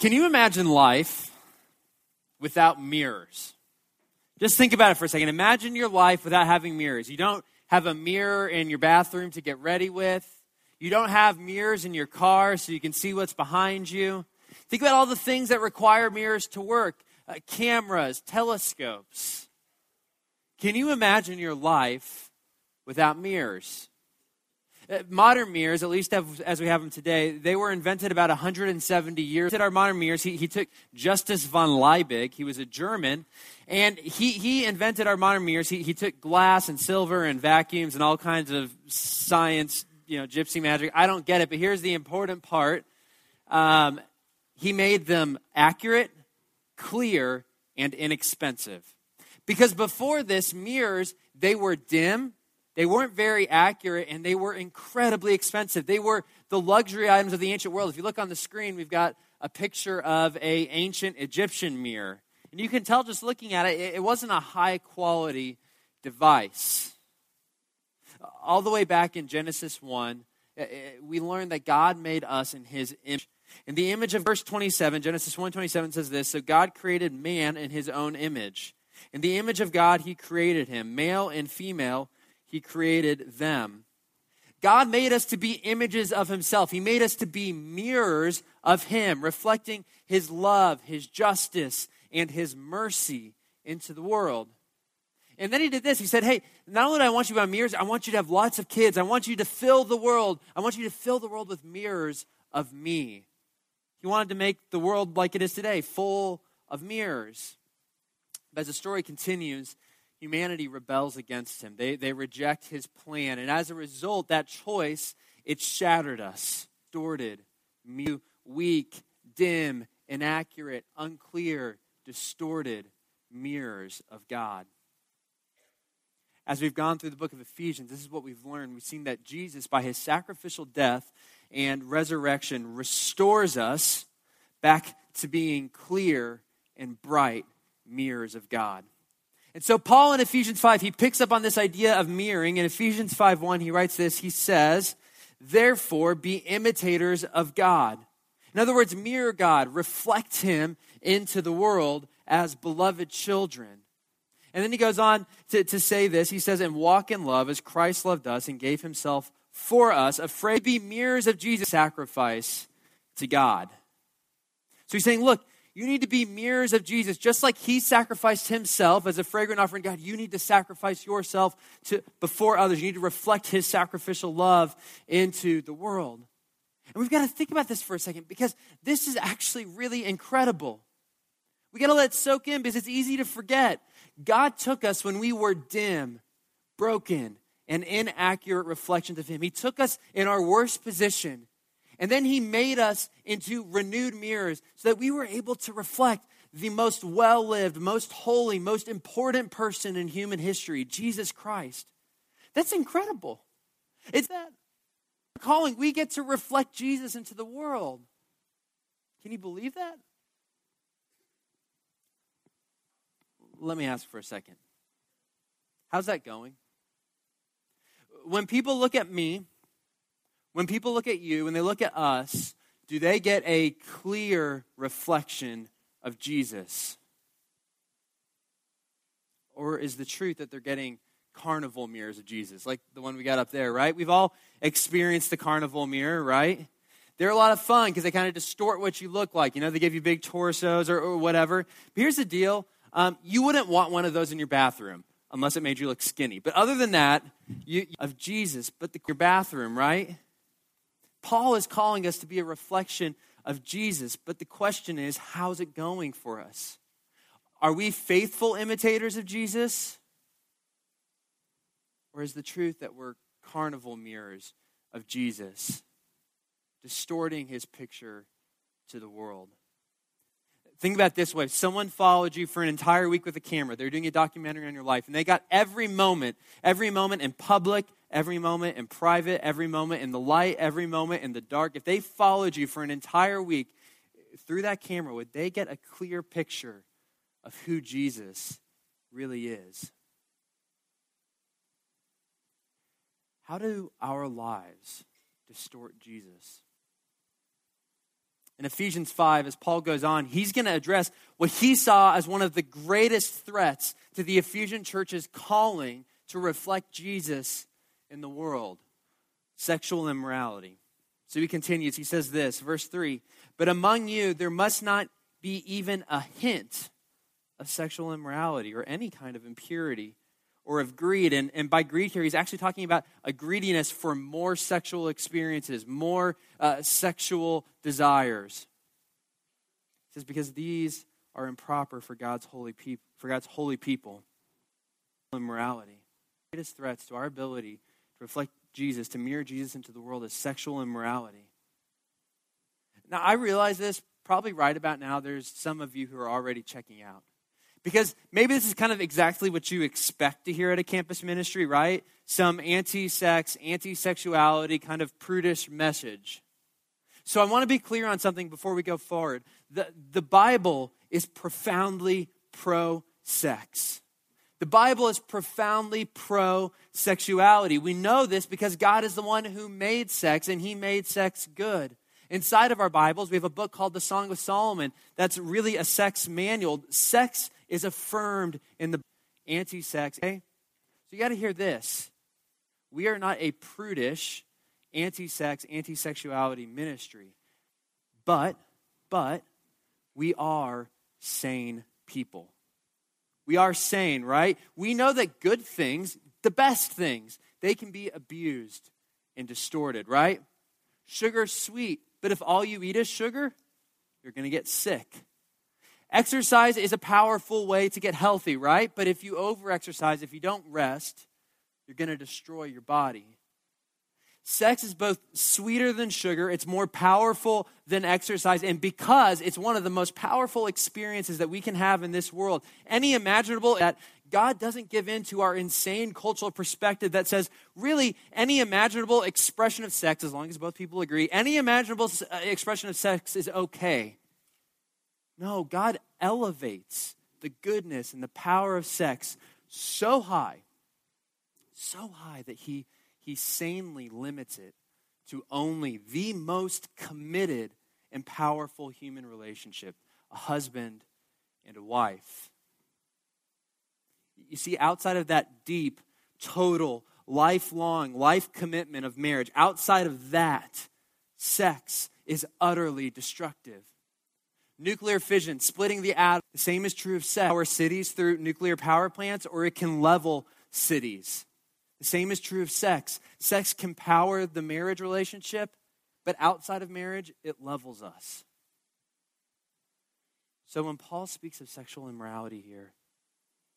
Can you imagine life without mirrors? Just think about it for a second. Imagine your life without having mirrors. You don't have a mirror in your bathroom to get ready with. You don't have mirrors in your car so you can see what's behind you. Think about all the things that require mirrors to work uh, cameras, telescopes. Can you imagine your life without mirrors? Uh, modern mirrors, at least as we have them today, they were invented about 170 years. Our modern mirrors, he, he took Justus von Liebig. He was a German, and he, he invented our modern mirrors. He, he took glass and silver and vacuums and all kinds of science, you know, gypsy magic. I don't get it, but here's the important part. Um, he made them accurate, clear, and inexpensive. Because before this, mirrors, they were dim, they weren't very accurate, and they were incredibly expensive. They were the luxury items of the ancient world. If you look on the screen, we've got a picture of a ancient Egyptian mirror. And you can tell just looking at it, it wasn't a high quality device. All the way back in Genesis 1, eh, eh, we learned that God made us in his image. In the image of verse 27, Genesis 1:27 says this, so God created man in his own image. In the image of God he created him, male and female he created them. God made us to be images of himself. He made us to be mirrors of him, reflecting his love, his justice, and his mercy into the world. And then he did this. He said, Hey, not only do I want you to have mirrors, I want you to have lots of kids. I want you to fill the world. I want you to fill the world with mirrors of me. He wanted to make the world like it is today, full of mirrors. But as the story continues, humanity rebels against him. They, they reject his plan. And as a result, that choice, it shattered us. Distorted, weak, dim, inaccurate, unclear, distorted mirrors of God. As we've gone through the book of Ephesians, this is what we've learned. We've seen that Jesus, by his sacrificial death and resurrection, restores us back to being clear and bright mirrors of God. And so Paul in Ephesians 5, he picks up on this idea of mirroring. In Ephesians 5 1, he writes this. He says, Therefore, be imitators of God. In other words, mirror God, reflect him into the world as beloved children. And then he goes on to, to say this. He says, And walk in love as Christ loved us and gave himself for us, afraid to be mirrors of Jesus' sacrifice to God. So he's saying, Look, you need to be mirrors of Jesus. Just like he sacrificed himself as a fragrant offering, God, you need to sacrifice yourself to, before others. You need to reflect his sacrificial love into the world. And we've got to think about this for a second because this is actually really incredible. We got to let it soak in because it's easy to forget. God took us when we were dim, broken, and inaccurate reflections of Him. He took us in our worst position and then he made us into renewed mirrors so that we were able to reflect the most well lived, most holy, most important person in human history, Jesus Christ. That's incredible. It's that calling. We get to reflect Jesus into the world. Can you believe that? Let me ask for a second. How's that going? When people look at me, when people look at you, when they look at us, do they get a clear reflection of Jesus? Or is the truth that they're getting carnival mirrors of Jesus, like the one we got up there, right? We've all experienced the carnival mirror, right? They're a lot of fun because they kind of distort what you look like. You know, they give you big torsos or, or whatever. But here's the deal um, you wouldn't want one of those in your bathroom unless it made you look skinny. But other than that, you, of Jesus, but the, your bathroom, right? Paul is calling us to be a reflection of Jesus, but the question is, how's it going for us? Are we faithful imitators of Jesus? Or is the truth that we're carnival mirrors of Jesus, distorting his picture to the world? Think about this way. If someone followed you for an entire week with a camera, they're doing a documentary on your life, and they got every moment, every moment in public, every moment in private, every moment in the light, every moment in the dark. If they followed you for an entire week through that camera, would they get a clear picture of who Jesus really is? How do our lives distort Jesus? In Ephesians 5, as Paul goes on, he's going to address what he saw as one of the greatest threats to the Ephesian church's calling to reflect Jesus in the world sexual immorality. So he continues. He says this, verse 3 But among you there must not be even a hint of sexual immorality or any kind of impurity or of greed. And, and by greed here, he's actually talking about a greediness for more sexual experiences, more uh, sexual desires. He says, because these are improper for God's holy people, for God's holy people. Immorality. The greatest threats to our ability to reflect Jesus, to mirror Jesus into the world, is sexual immorality. Now, I realize this probably right about now, there's some of you who are already checking out. Because maybe this is kind of exactly what you expect to hear at a campus ministry, right? Some anti sex, anti sexuality kind of prudish message. So I want to be clear on something before we go forward. The, the Bible is profoundly pro sex. The Bible is profoundly pro sexuality. We know this because God is the one who made sex and he made sex good. Inside of our Bibles, we have a book called the Song of Solomon that's really a sex manual. Sex is affirmed in the anti sex. Okay? So you got to hear this. We are not a prudish, anti sex, anti sexuality ministry, but, but, we are sane people. We are sane, right? We know that good things, the best things, they can be abused and distorted, right? Sugar's sweet, but if all you eat is sugar, you're going to get sick. Exercise is a powerful way to get healthy, right? But if you overexercise, if you don't rest, you're going to destroy your body. Sex is both sweeter than sugar, it's more powerful than exercise, and because it's one of the most powerful experiences that we can have in this world, any imaginable that God doesn't give in to our insane cultural perspective that says, really, any imaginable expression of sex, as long as both people agree, any imaginable uh, expression of sex is okay. No, God elevates the goodness and the power of sex so high, so high that he, he sanely limits it to only the most committed and powerful human relationship a husband and a wife. You see, outside of that deep, total, lifelong, life commitment of marriage, outside of that, sex is utterly destructive nuclear fission, splitting the atom. The same is true of sex. Power cities through nuclear power plants, or it can level cities. The same is true of sex. Sex can power the marriage relationship, but outside of marriage, it levels us. So when Paul speaks of sexual immorality here,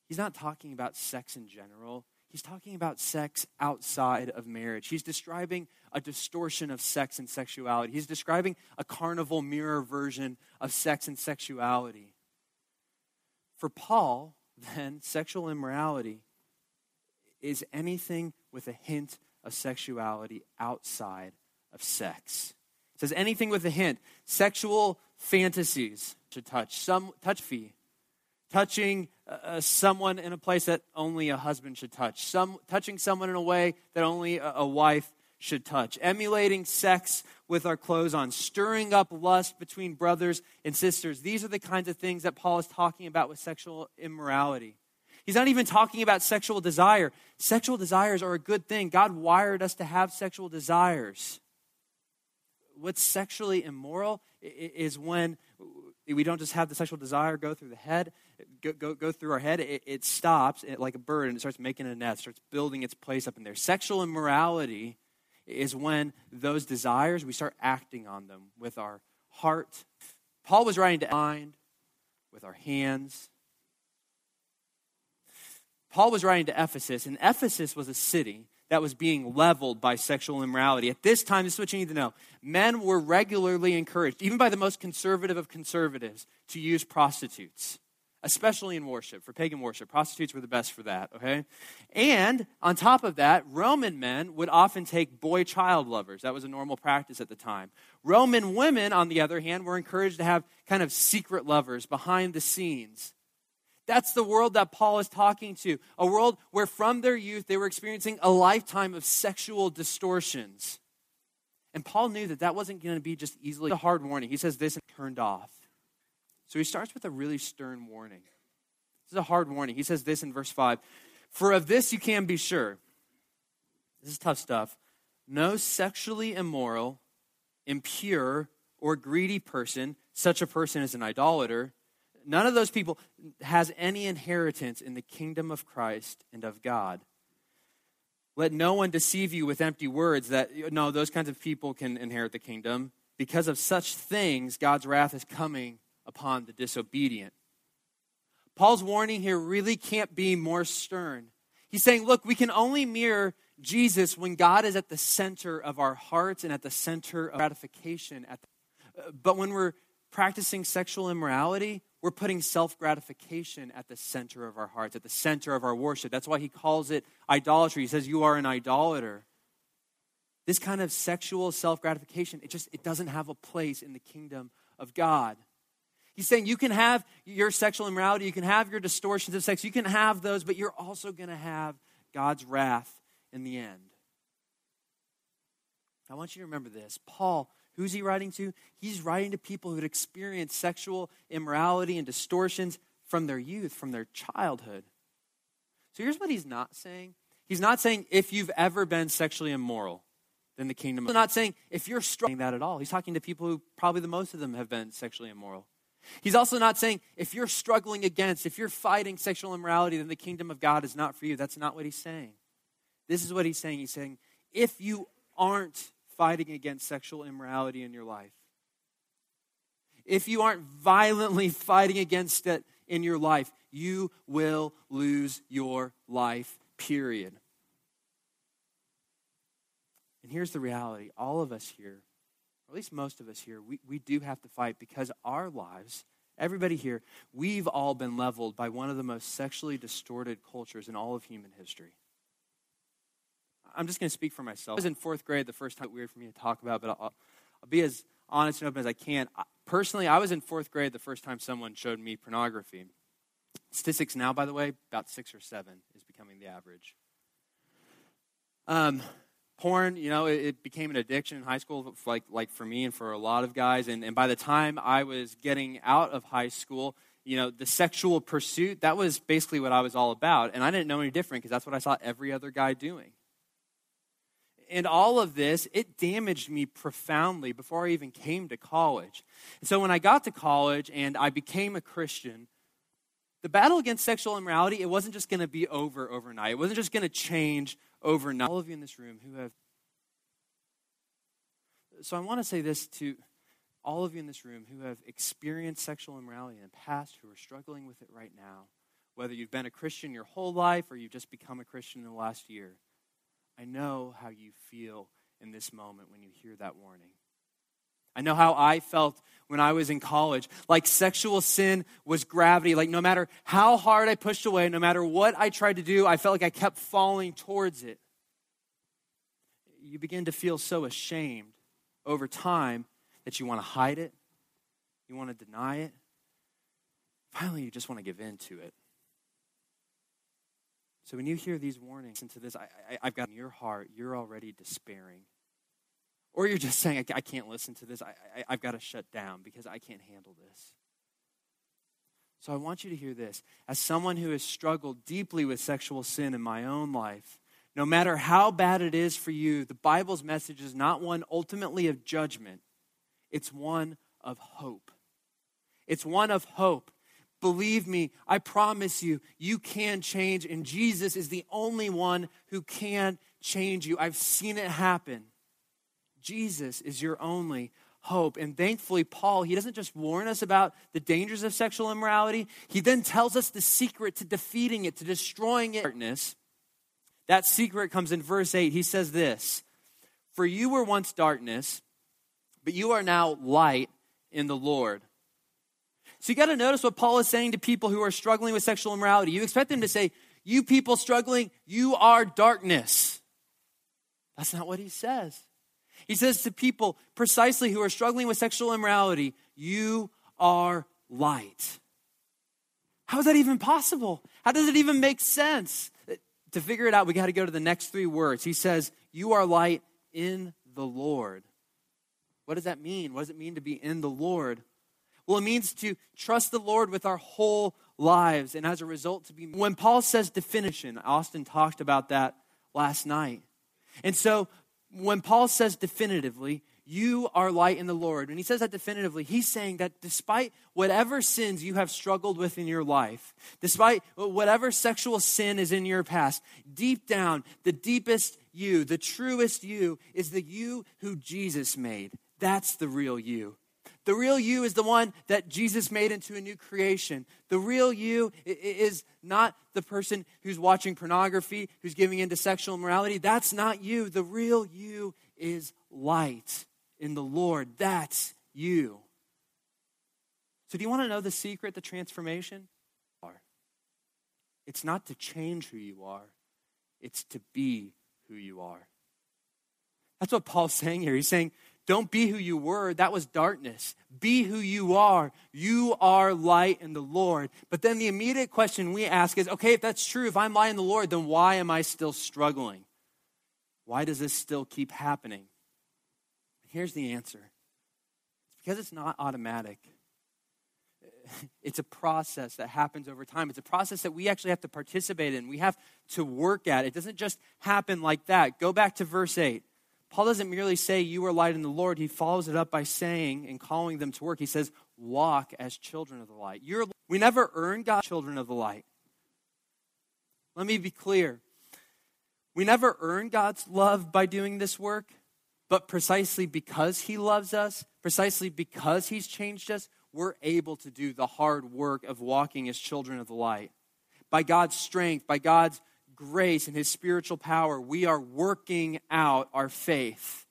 he's not talking about sex in general. He's talking about sex outside of marriage. He's describing a distortion of sex and sexuality. He's describing a carnival mirror version of sex and sexuality. For Paul, then, sexual immorality is anything with a hint of sexuality outside of sex. It says anything with a hint. Sexual fantasies to touch, some touch fee, touching uh, someone in a place that only a husband should touch, some, touching someone in a way that only a, a wife should touch, emulating sex with our clothes on, stirring up lust between brothers and sisters. These are the kinds of things that Paul is talking about with sexual immorality. He's not even talking about sexual desire. Sexual desires are a good thing. God wired us to have sexual desires. What's sexually immoral is when we don't just have the sexual desire go through the head, go, go, go through our head. It, it stops it, like a bird and it starts making a nest, starts building its place up in there. Sexual immorality is when those desires, we start acting on them with our heart. Paul was writing to mind, with our hands. Paul was writing to Ephesus, and Ephesus was a city that was being leveled by sexual immorality. At this time, this is what you need to know men were regularly encouraged, even by the most conservative of conservatives, to use prostitutes especially in worship, for pagan worship. Prostitutes were the best for that, okay? And on top of that, Roman men would often take boy child lovers. That was a normal practice at the time. Roman women, on the other hand, were encouraged to have kind of secret lovers behind the scenes. That's the world that Paul is talking to. A world where from their youth they were experiencing a lifetime of sexual distortions. And Paul knew that that wasn't going to be just easily a hard warning. He says this and turned off. So he starts with a really stern warning. This is a hard warning. He says this in verse 5 For of this you can be sure. This is tough stuff. No sexually immoral, impure, or greedy person, such a person is an idolater. None of those people has any inheritance in the kingdom of Christ and of God. Let no one deceive you with empty words that, no, those kinds of people can inherit the kingdom. Because of such things, God's wrath is coming upon the disobedient. Paul's warning here really can't be more stern. He's saying, look, we can only mirror Jesus when God is at the center of our hearts and at the center of gratification. At the, but when we're practicing sexual immorality, we're putting self gratification at the center of our hearts, at the center of our worship. That's why he calls it idolatry. He says, You are an idolater. This kind of sexual self gratification, it just it doesn't have a place in the kingdom of God. He's saying you can have your sexual immorality, you can have your distortions of sex, you can have those, but you're also going to have God's wrath in the end. I want you to remember this. Paul Who's he writing to? He's writing to people who had experienced sexual immorality and distortions from their youth, from their childhood. So here's what he's not saying. He's not saying if you've ever been sexually immoral, then the kingdom. Of God. He's not saying if you're struggling that at all. He's talking to people who probably the most of them have been sexually immoral. He's also not saying if you're struggling against, if you're fighting sexual immorality, then the kingdom of God is not for you. That's not what he's saying. This is what he's saying. He's saying if you aren't fighting against sexual immorality in your life, if you aren't violently fighting against it in your life, you will lose your life, period. And here's the reality all of us here, or at least most of us here, we, we do have to fight because our lives, everybody here, we've all been leveled by one of the most sexually distorted cultures in all of human history. I'm just going to speak for myself. I was in fourth grade the first time. Weird for me to talk about, but I'll, I'll be as honest and open as I can. Personally, I was in fourth grade the first time someone showed me pornography. Statistics now, by the way, about six or seven is becoming the average. Um, porn, you know, it, it, became an addiction in high school, like like for me and for a lot of guys. And and by the time I was getting out of high school, you know, the sexual pursuit that was basically what I was all about. And I didn't know any different because that's what I saw every other guy doing and all of this, it damaged me profoundly before I even came to college. And so when I got to college and I became a Christian, the battle against sexual immorality, it wasn't just going to be over overnight. It wasn't just going to change overnight. All of you in this room who have. So I want to say this to all of you in this room who have experienced sexual immorality in the past, who are struggling with it right now, whether you've been a Christian your whole life or you've just become a Christian in the last year. I know how you feel in this moment when you hear that warning. I know how I felt when I was in college. Like sexual sin was gravity. Like no matter how hard I pushed away, no matter what I tried to do, I felt like I kept falling towards it. You begin to feel so ashamed over time that you want to hide it, you want to deny it. Finally, you just want to give in to it. So when you hear these warnings into this, I, have got in your heart, you're already despairing. Or you're just saying, I, I can't listen to this. I, I, I've got to shut down because I can't handle this. So I want you to hear this. As someone who has struggled deeply with sexual sin in my own life, no matter how bad it is for you, the Bible's message is not one ultimately of judgment, it's one of hope. It's one of hope Believe me, I promise you, you can change, and Jesus is the only one who can change you. I've seen it happen. Jesus is your only hope. And thankfully, Paul, he doesn't just warn us about the dangers of sexual immorality, he then tells us the secret to defeating it, to destroying it. That secret comes in verse 8. He says this For you were once darkness, but you are now light in the Lord. So you got to notice what Paul is saying to people who are struggling with sexual immorality. You expect them to say, You people struggling, you are darkness. That's not what he says. He says to people precisely who are struggling with sexual immorality, You are light. How is that even possible? How does it even make sense? To figure it out, we got to go to the next three words. He says, You are light in the Lord. What does that mean? What does it mean to be in the Lord? Well, it means to trust the Lord with our whole lives, and as a result, to be. When Paul says definition, Austin talked about that last night. And so, when Paul says definitively, you are light in the Lord. When he says that definitively, he's saying that despite whatever sins you have struggled with in your life, despite whatever sexual sin is in your past, deep down, the deepest you, the truest you, is the you who Jesus made. That's the real you. The real you is the one that Jesus made into a new creation. The real you is not the person who's watching pornography, who's giving into sexual immorality. That's not you. The real you is light in the Lord. That's you. So, do you want to know the secret to transformation? It's not to change who you are, it's to be who you are. That's what Paul's saying here. He's saying, don't be who you were. That was darkness. Be who you are. You are light in the Lord. But then the immediate question we ask is okay, if that's true, if I'm light in the Lord, then why am I still struggling? Why does this still keep happening? Here's the answer it's because it's not automatic. It's a process that happens over time. It's a process that we actually have to participate in. We have to work at. It doesn't just happen like that. Go back to verse 8. Paul doesn't merely say, You are light in the Lord. He follows it up by saying and calling them to work. He says, Walk as children of the light. You're, we never earn God children of the light. Let me be clear. We never earn God's love by doing this work. But precisely because He loves us, precisely because He's changed us, we're able to do the hard work of walking as children of the light. By God's strength, by God's grace and His spiritual power, we are working out our faith.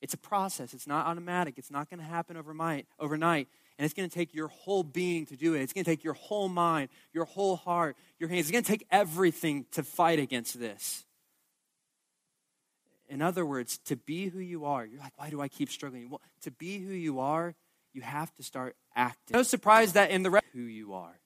It's a process, it's not automatic, it's not going to happen overnight. overnight. And it's going to take your whole being to do it. It's going to take your whole mind, your whole heart, your hands. It's going to take everything to fight against this. In other words, to be who you are, you're like, why do I keep struggling? Well, to be who you are, you have to start acting. No surprise that in the rest, who you are.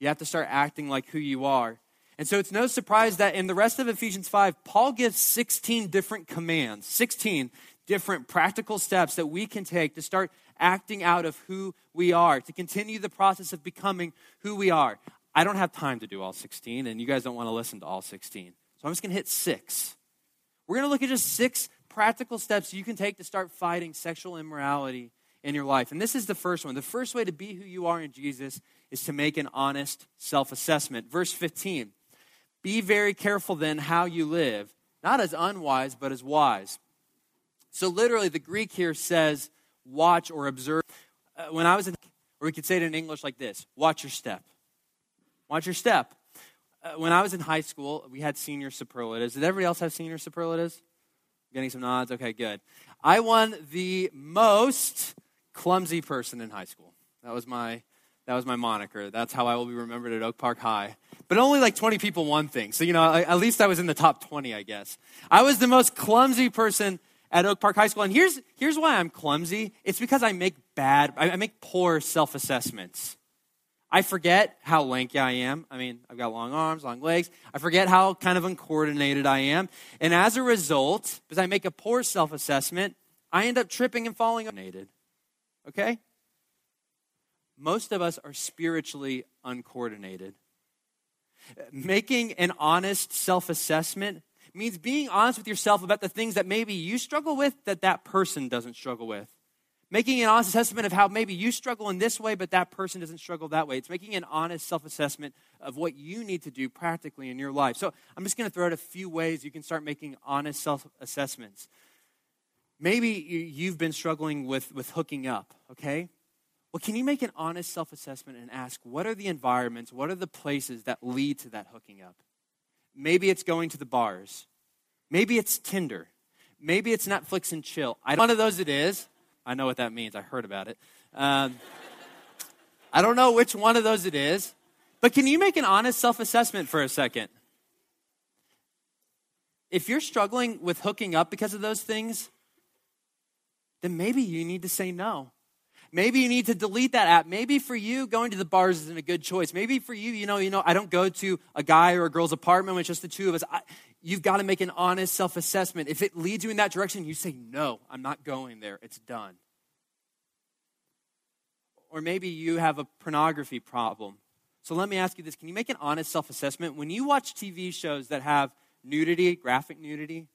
You have to start acting like who you are. And so it's no surprise that in the rest of Ephesians 5, Paul gives 16 different commands, 16 different practical steps that we can take to start acting out of who we are, to continue the process of becoming who we are. I don't have time to do all 16, and you guys don't want to listen to all 16. So I'm just going to hit six. We're going to look at just six practical steps you can take to start fighting sexual immorality in your life. And this is the first one. The first way to be who you are in Jesus is to make an honest self assessment. Verse 15 Be very careful then how you live, not as unwise, but as wise. So, literally, the Greek here says, watch or observe. Uh, when I was in, or we could say it in English like this watch your step. Watch your step. Uh, when I was in high school, we had senior superlatives. Did everybody else have senior superlatives? Getting some nods? Okay, good. I won the most clumsy person in high school. That was my that was my moniker. That's how I will be remembered at Oak Park High. But only like 20 people won things. So, you know, at least I was in the top 20, I guess. I was the most clumsy person at Oak Park High School. And here's, here's why I'm clumsy it's because I make bad, I make poor self assessments. I forget how lanky I am. I mean, I've got long arms, long legs. I forget how kind of uncoordinated I am. And as a result, because I make a poor self assessment, I end up tripping and falling. Okay? Most of us are spiritually uncoordinated. Making an honest self assessment means being honest with yourself about the things that maybe you struggle with that that person doesn't struggle with making an honest assessment of how maybe you struggle in this way, but that person doesn't struggle that way. It's making an honest self assessment of what you need to do practically in your life. So I'm just going to throw out a few ways you can start making honest self assessments. Maybe you've been struggling with, with hooking up, okay? Well, can you make an honest self assessment and ask what are the environments, what are the places that lead to that hooking up? Maybe it's going to the bars. Maybe it's Tinder. Maybe it's Netflix and chill. I one of those it is. I know what that means. I heard about it. Um, I don't know which one of those it is, but can you make an honest self assessment for a second? If you're struggling with hooking up because of those things, then maybe you need to say no. Maybe you need to delete that app. Maybe for you, going to the bars isn't a good choice. Maybe for you, you know, you know, I don't go to a guy or a girl's apartment with just the two of us. I, you've got to make an honest self assessment. If it leads you in that direction, you say, No, I'm not going there. It's done. Or maybe you have a pornography problem. So let me ask you this Can you make an honest self assessment? When you watch TV shows that have nudity, graphic nudity,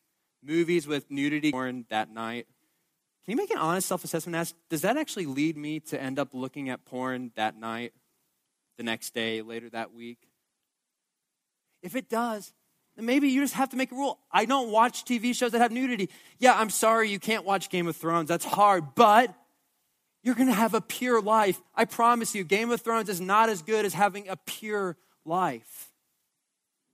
movies with nudity porn that night, can you make an honest self assessment? and Ask, does that actually lead me to end up looking at porn that night, the next day, later that week? If it does, then maybe you just have to make a rule. I don't watch TV shows that have nudity. Yeah, I'm sorry you can't watch Game of Thrones. That's hard, but you're going to have a pure life. I promise you, Game of Thrones is not as good as having a pure life.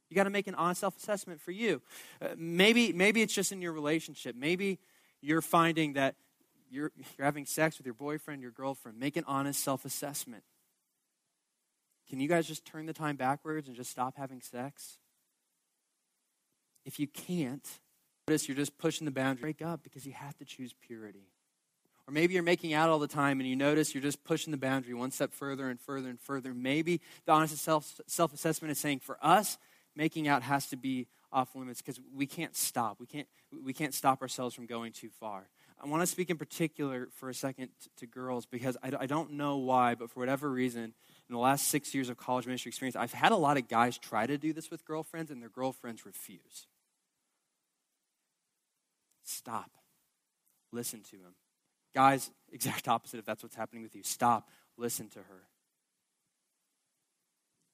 You got to make an honest self assessment for you. Uh, maybe, maybe it's just in your relationship. Maybe you're finding that you're, you're having sex with your boyfriend, your girlfriend. Make an honest self assessment. Can you guys just turn the time backwards and just stop having sex? If you can't, notice you're just pushing the boundary. Break up because you have to choose purity. Or maybe you're making out all the time and you notice you're just pushing the boundary one step further and further and further. Maybe the honest self assessment is saying for us, making out has to be off limits because we can't stop. We can't, we can't stop ourselves from going too far. I want to speak in particular for a second to, girls because I, I don't know why, but for whatever reason, in the last six years of college ministry experience, I've had a lot of guys try to do this with girlfriends, and their girlfriends refuse. Stop. Listen to him. Guys, exact opposite if that's what's happening with you. Stop. Listen to her.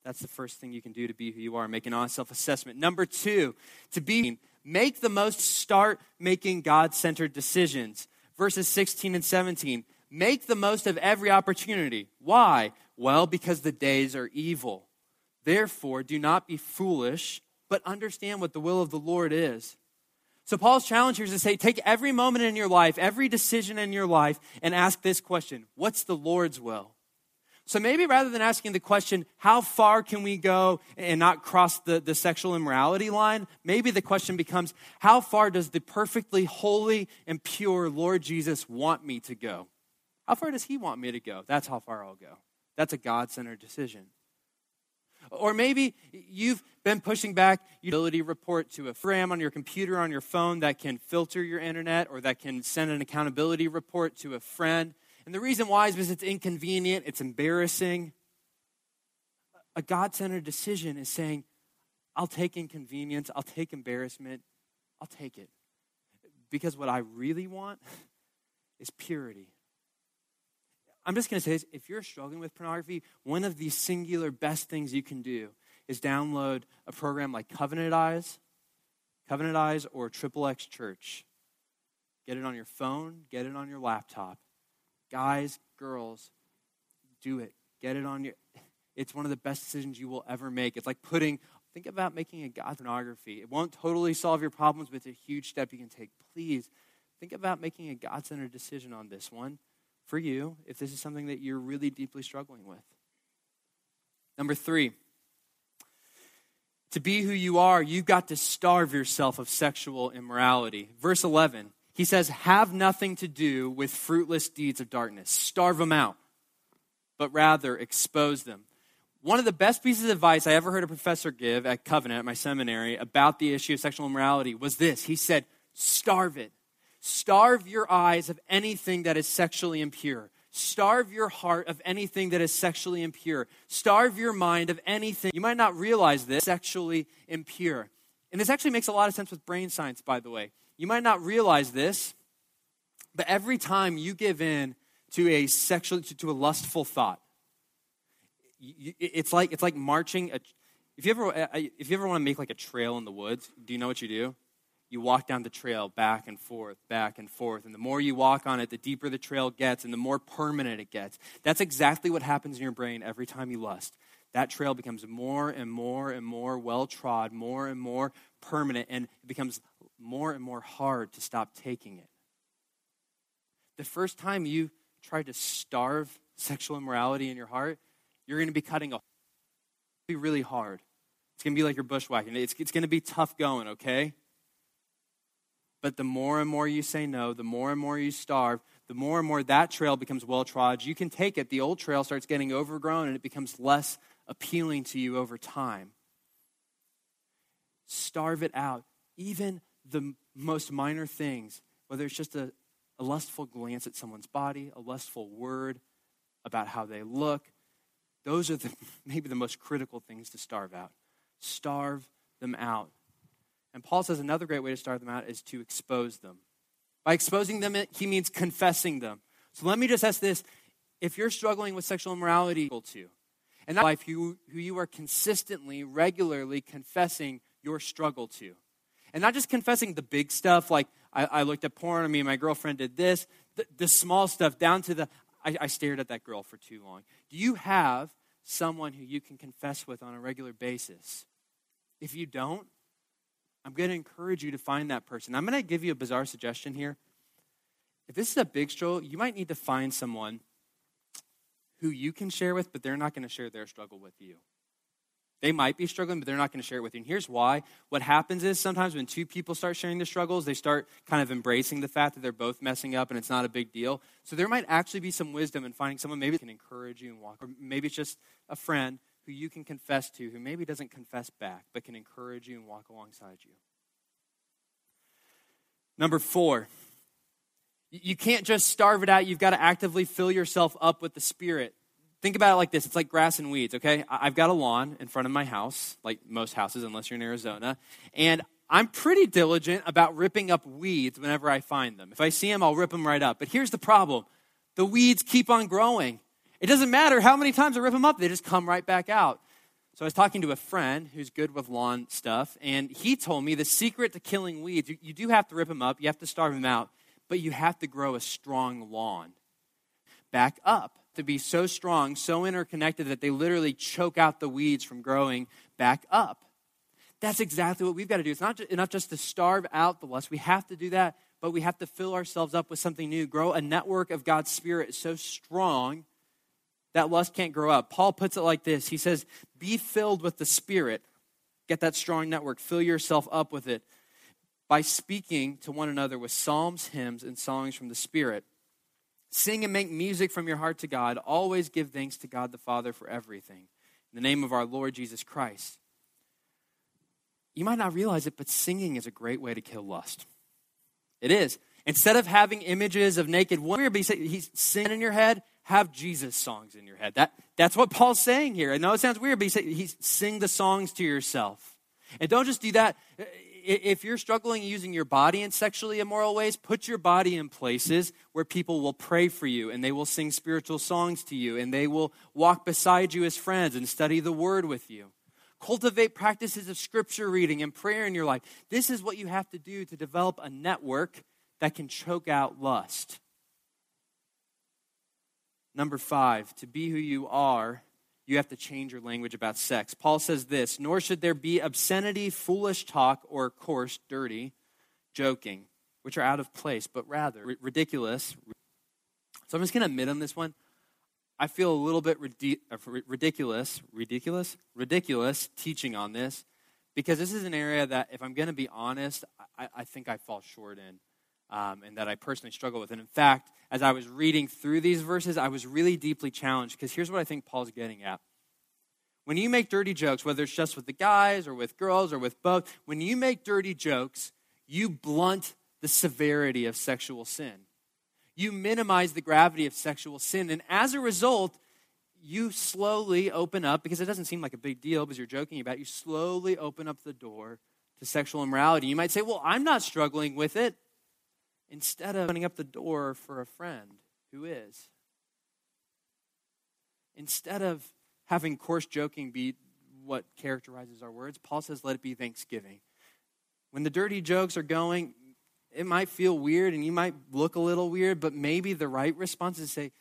That's the first thing you can do to be who you are. Make an honest self assessment. Number two, to be, make the most, start making God centered decisions. Verses 16 and 17. Make the most of every opportunity. Why? Well, because the days are evil. Therefore, do not be foolish, but understand what the will of the Lord is. So, Paul's challenge here is to say take every moment in your life, every decision in your life, and ask this question What's the Lord's will? So maybe rather than asking the question, how far can we go and not cross the, the sexual immorality line, maybe the question becomes, how far does the perfectly holy and pure Lord Jesus want me to go? How far does he want me to go? That's how far I'll go. That's a God centered decision. Or maybe you've been pushing back utility report to a program on your computer on your phone that can filter your internet or that can send an accountability report to a friend and the reason why is because it's inconvenient, it's embarrassing. A God centered decision is saying, I'll take inconvenience, I'll take embarrassment, I'll take it. Because what I really want is purity. I'm just going to say this if you're struggling with pornography, one of the singular best things you can do is download a program like Covenant Eyes, Covenant Eyes, or Triple X Church. Get it on your phone, get it on your laptop, Guys, girls, do it. Get it on your. It's one of the best decisions you will ever make. It's like putting. Think about making a God pornography. It won't totally solve your problems, but it's a huge step you can take. Please think about making a God centered decision on this one for you if this is something that you're really deeply struggling with. Number three, to be who you are, you've got to starve yourself of sexual immorality. Verse 11 he says, have nothing to do with fruitless deeds of darkness. Starve them out, but rather expose them. One of the best pieces of advice I ever heard a professor give at Covenant, at my seminary, about the issue of sexual immorality was this. He said, starve it. Starve your eyes of anything that is sexually impure. Starve your heart of anything that is sexually impure. Starve your mind of anything. You might not realize this, sexually impure. And this actually makes a lot of sense with brain science, by the way. You might not realize this, but every time you give in to a sexual, to, to a lustful thought, you, it's like it's like marching. A, if you ever uh, uh, if you ever want to make like a trail in the woods, do you know what you do? You walk down the trail back and forth, back and forth, and the more you walk on it, the deeper the trail gets, and the more permanent it gets. That's exactly what happens in your brain every time you lust. That trail becomes more and more and more well trod, more and more permanent, and it becomes more and more hard to stop taking it. The first time you try to starve sexual immorality in your heart, you're going to be cutting a be really hard. It's going to be like you're bushwhacking. It's, it's going to be tough going, okay? But the more and more you say no, the more and more you starve, the more and more that trail becomes well trod. You can take it. The old trail starts getting overgrown and it becomes less appealing to you over time. Starve it out even the most minor things, whether it's just a, a lustful glance at someone's body, a lustful word about how they look, those are the, maybe the most critical things to starve out. Starve them out. And Paul says another great way to starve them out is to expose them. By exposing them, he means confessing them. So let me just ask this if you're struggling with sexual immorality, to, and that life who, who you are consistently, regularly confessing your struggle to. And not just confessing the big stuff like I, I looked at porn, I mean, my girlfriend did this, the, the small stuff down to the I, I stared at that girl for too long. Do you have someone who you can confess with on a regular basis? If you don't, I'm going to encourage you to find that person. I'm going to give you a bizarre suggestion here. If this is a big struggle, you might need to find someone who you can share with, but they're not going to share their struggle with you. They might be struggling, but they're not going to share it with you. And here's why. What happens is sometimes when two people start sharing their struggles, they start kind of embracing the fact that they're both messing up and it's not a big deal. So there might actually be some wisdom in finding someone maybe can encourage you and walk, or maybe it's just a friend who you can confess to, who maybe doesn't confess back, but can encourage you and walk alongside you. Number four, you can't just starve it out. You've got to actively fill yourself up with the Spirit. Think about it like this it's like grass and weeds, okay? I've got a lawn in front of my house, like most houses, unless you're in Arizona. And I'm pretty diligent about ripping up weeds whenever I find them. If I see them, I'll rip them right up. But here's the problem the weeds keep on growing. It doesn't matter how many times I rip them up, they just come right back out. So I was talking to a friend who's good with lawn stuff, and he told me the secret to killing weeds you, you do have to rip them up, you have to starve them out, but you have to grow a strong lawn. Back up to be so strong, so interconnected that they literally choke out the weeds from growing back up. That's exactly what we've got to do. It's not enough just to starve out the lust. We have to do that, but we have to fill ourselves up with something new. Grow a network of God's Spirit so strong that lust can't grow up. Paul puts it like this He says, Be filled with the Spirit. Get that strong network. Fill yourself up with it by speaking to one another with psalms, hymns, and songs from the Spirit Sing and make music from your heart to God. Always give thanks to God the Father for everything. In the name of our Lord Jesus Christ. You might not realize it, but singing is a great way to kill lust. It is. Instead of having images of naked women, he's singing in your head, have Jesus songs in your head. That, that's what Paul's saying here. I know it sounds weird, but he's, he's sing the songs to yourself. And don't just do that if you're struggling using your body in sexually immoral ways, put your body in places where people will pray for you and they will sing spiritual songs to you and they will walk beside you as friends and study the word with you. Cultivate practices of scripture reading and prayer in your life. This is what you have to do to develop a network that can choke out lust. Number five, to be who you are you have to change your language about sex. Paul says this Nor should there be obscenity, foolish talk, or coarse, dirty joking, which are out of place, but rather r- ridiculous. So I'm just going to admit on this one. I feel a little bit uh, ridiculous, ridiculous, ridiculous teaching on this because this is an area that, if I'm going to be honest, I, I think I fall short in um, and that I personally struggle with. And in fact, as I was reading through these verses, I was really deeply challenged because here's what I think Paul's getting at. When you make dirty jokes, whether it's just with the guys or with girls or with both, when you make dirty jokes, you blunt the severity of sexual sin. You minimize the gravity of sexual sin. And as a result, you slowly open up, because it doesn't seem like a big deal because you're joking about it, you slowly open up the door to sexual immorality. You might say, Well, I'm not struggling with it instead of opening up the door for a friend who is. Instead of having coarse joking be what characterizes our words, Paul says, let it be thanksgiving. When the dirty jokes are going, it might feel weird and you might look a little weird, but maybe the right response is to say,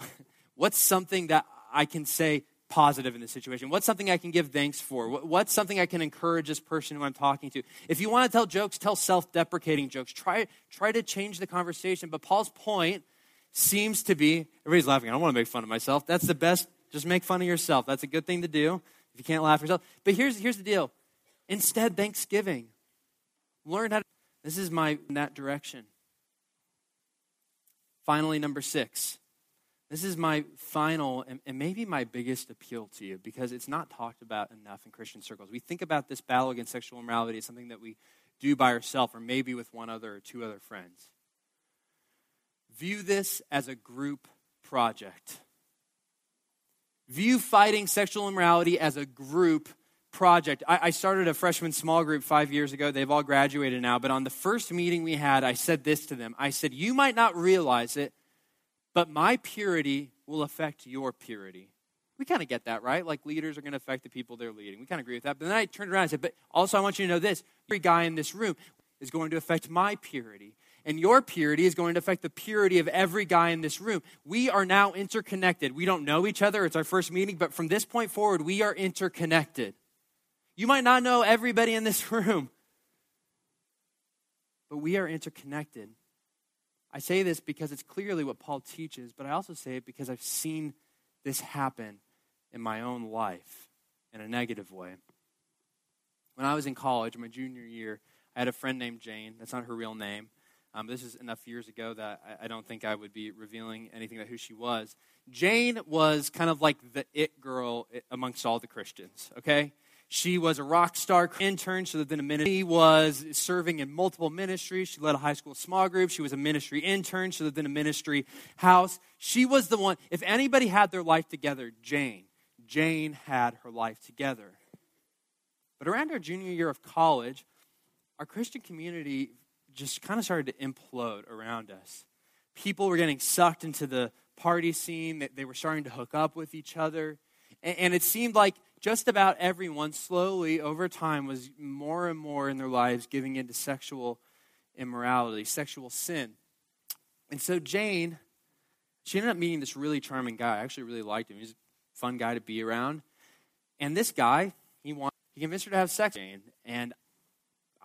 what's something that I can say positive in this situation? What's something I can give thanks for? What's something I can encourage this person who I'm talking to? If you want to tell jokes, tell self deprecating jokes. Try, try to change the conversation. But Paul's point seems to be everybody's laughing. I don't want to make fun of myself. That's the best. Just make fun of yourself. That's a good thing to do if you can't laugh yourself. But here's, here's the deal instead, thanksgiving. Learn how to. This is my that direction. Finally, number six this is my final and, and, maybe my biggest appeal to you because it's not talked about enough in Christian circles. We think about this battle against sexual immorality as something that we do by ourselves or maybe with one other or two other friends. View this as a group project. View fighting sexual immorality as a group project. I, I, started a freshman small group five years ago. They've all graduated now. But on the first meeting we had, I said this to them I said, You might not realize it, but my purity will affect your purity. We kind of get that, right? Like leaders are going to affect the people they're leading. We kind of agree with that. But then I turned around and said, But also, I want you to know this every guy in this room is going to affect my purity. And your purity is going to affect the purity of every guy in this room. We are now interconnected. We don't know each other. It's our first meeting. But from this point forward, we are interconnected. You might not know everybody in this room, but we are interconnected. I say this because it's clearly what Paul teaches, but I also say it because I've seen this happen in my own life in a negative way. When I was in college, my junior year, I had a friend named Jane. That's not her real name. Um, this is enough years ago that I, I, don't think I would be revealing anything about who she was. Jane was kind of like the it girl amongst all the Christians, okay? She was a rock star intern. She lived in a ministry. She was serving in multiple ministries. She led a high school small group. She was a ministry intern. She lived in a ministry house. She was the one, if anybody had their life together, Jane. Jane had her life together. But around our junior year of college, our Christian community just kind of started to implode around us. People were getting sucked into the party scene, they were starting to hook up with each other. And it seemed like just about everyone slowly over time was more and more in their lives giving into sexual immorality, sexual sin. And so Jane, she ended up meeting this really charming guy. I actually really liked him. He's a fun guy to be around. And this guy, he wanted, he convinced her to have sex with Jane. And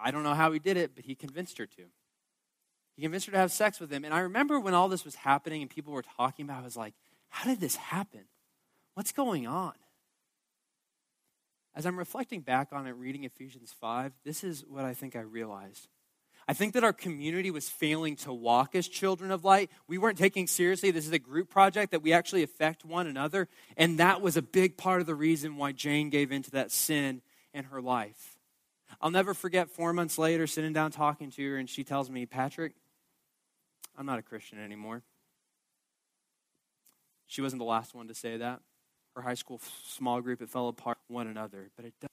I don't know how he did it, but he convinced her to. He convinced her to have sex with him. And I remember when all this was happening and people were talking about it, I was like, how did this happen? What's going on? As I'm reflecting back on it, reading Ephesians 5, this is what I think I realized. I think that our community was failing to walk as children of light. We weren't taking seriously this is a group project that we actually affect one another. And that was a big part of the reason why Jane gave into that sin in her life. I'll never forget four months later sitting down talking to her, and she tells me, Patrick, I'm not a Christian anymore. She wasn't the last one to say that our high school small group, it fell apart one another. But it does.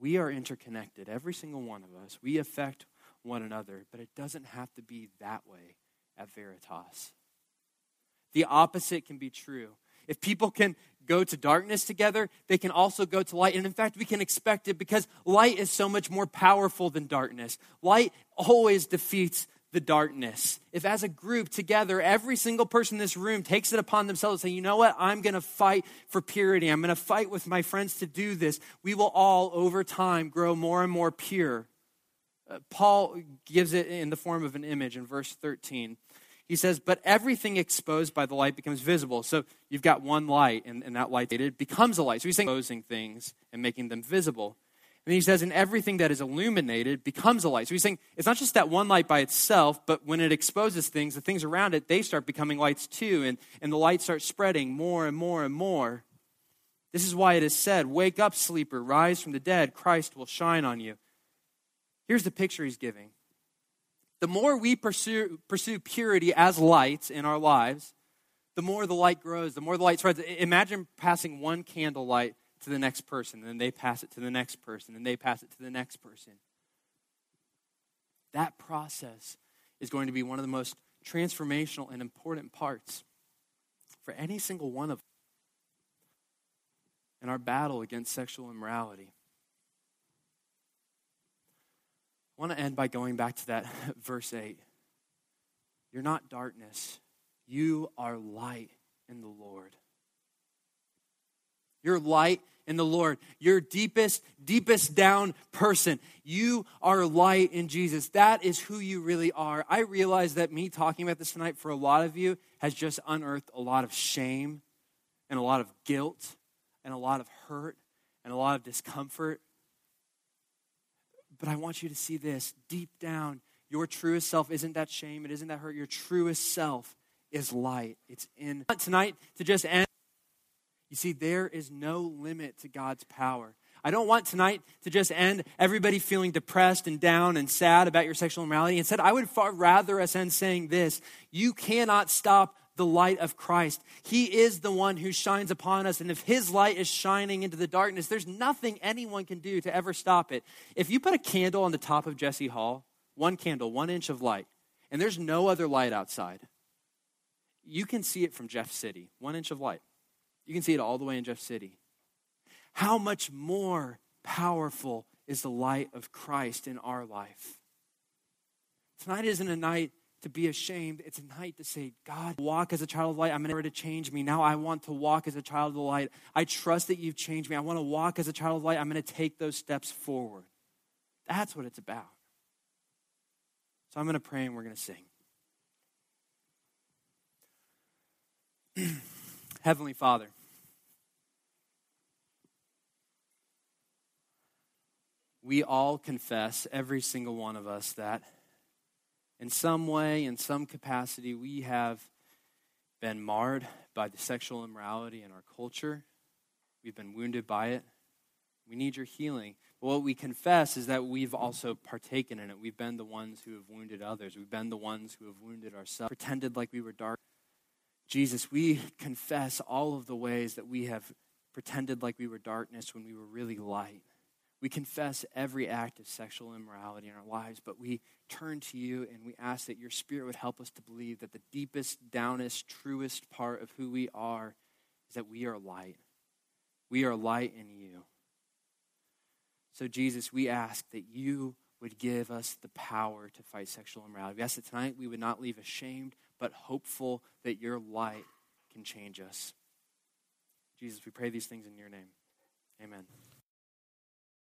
We are interconnected, every single one of us. We affect one another, but it doesn't have to be that way at Veritas. The opposite can be true. If people can go to darkness together, they can also go to light. And in fact, we can expect it because light is so much more powerful than darkness. Light always defeats the darkness. If, as a group together, every single person in this room takes it upon themselves to say, you know what, I'm going to fight for purity, I'm going to fight with my friends to do this, we will all, over time, grow more and more pure. Uh, Paul gives it in the form of an image in verse 13. He says, But everything exposed by the light becomes visible. So you've got one light, and, and that light it becomes a light. So he's saying exposing things and making them visible. And he says, and everything that is illuminated becomes a light. So he's saying it's not just that one light by itself, but when it exposes things, the things around it, they start becoming lights too. And, and the light starts spreading more and more and more. This is why it is said, Wake up, sleeper, rise from the dead, Christ will shine on you. Here's the picture he's giving. The more we pursue, pursue purity as lights in our lives, the more the light grows, the more the light spreads. Imagine passing one candle light to the next person, and then they pass it to the next person, and they pass it to the next person. That process is going to be one of the most transformational and important parts for any single one of us in our battle against sexual immorality. I want to end by going back to that verse 8. You're not darkness, you are light in the Lord. You're light in the Lord, your deepest, deepest down person. You are light in Jesus. That is who you really are. I realize that me talking about this tonight for a lot of you has just unearthed a lot of shame and a lot of guilt and a lot of hurt and a lot of discomfort. But I want you to see this deep down. Your truest self isn't that shame, it isn't that hurt. Your truest self is light. It's in tonight to just end. You see, there is no limit to God's power. I don't want tonight to just end everybody feeling depressed and down and sad about your sexual immorality. Instead, I would far rather us end saying this You cannot stop the light of Christ. He is the one who shines upon us. And if His light is shining into the darkness, there's nothing anyone can do to ever stop it. If you put a candle on the top of Jesse Hall, one candle, one inch of light, and there's no other light outside, you can see it from Jeff City, one inch of light. You can see it all the way in Jeff City. How much more powerful is the light of Christ in our life? Tonight isn't a night to be ashamed. It's a night to say, God, walk as a child of light. I'm going to change me. Now I want to walk as a child of the light. I trust that you've changed me. I want to walk as a child of light. I'm going to take those steps forward. That's what it's about. So I'm going to pray and we're going to sing. Heavenly Father, we all confess, every single one of us, that in some way, in some capacity, we have been marred by the sexual immorality in our culture. We've been wounded by it. We need your healing. But what we confess is that we've also partaken in it. We've been the ones who have wounded others. We've been the ones who have wounded ourselves, pretended like we were dark. Jesus, we confess all of the ways that we have pretended like we were darkness when we were really light. We confess every act of sexual immorality in our lives, but we turn to you and we ask that your Spirit would help us to believe that the deepest, downest, truest part of who we are is that we are light. We are light in you. So, Jesus, we ask that you would give us the power to fight sexual immorality. We ask that tonight we would not leave ashamed, but hopeful that your light can change us. Jesus, we pray these things in your name. Amen.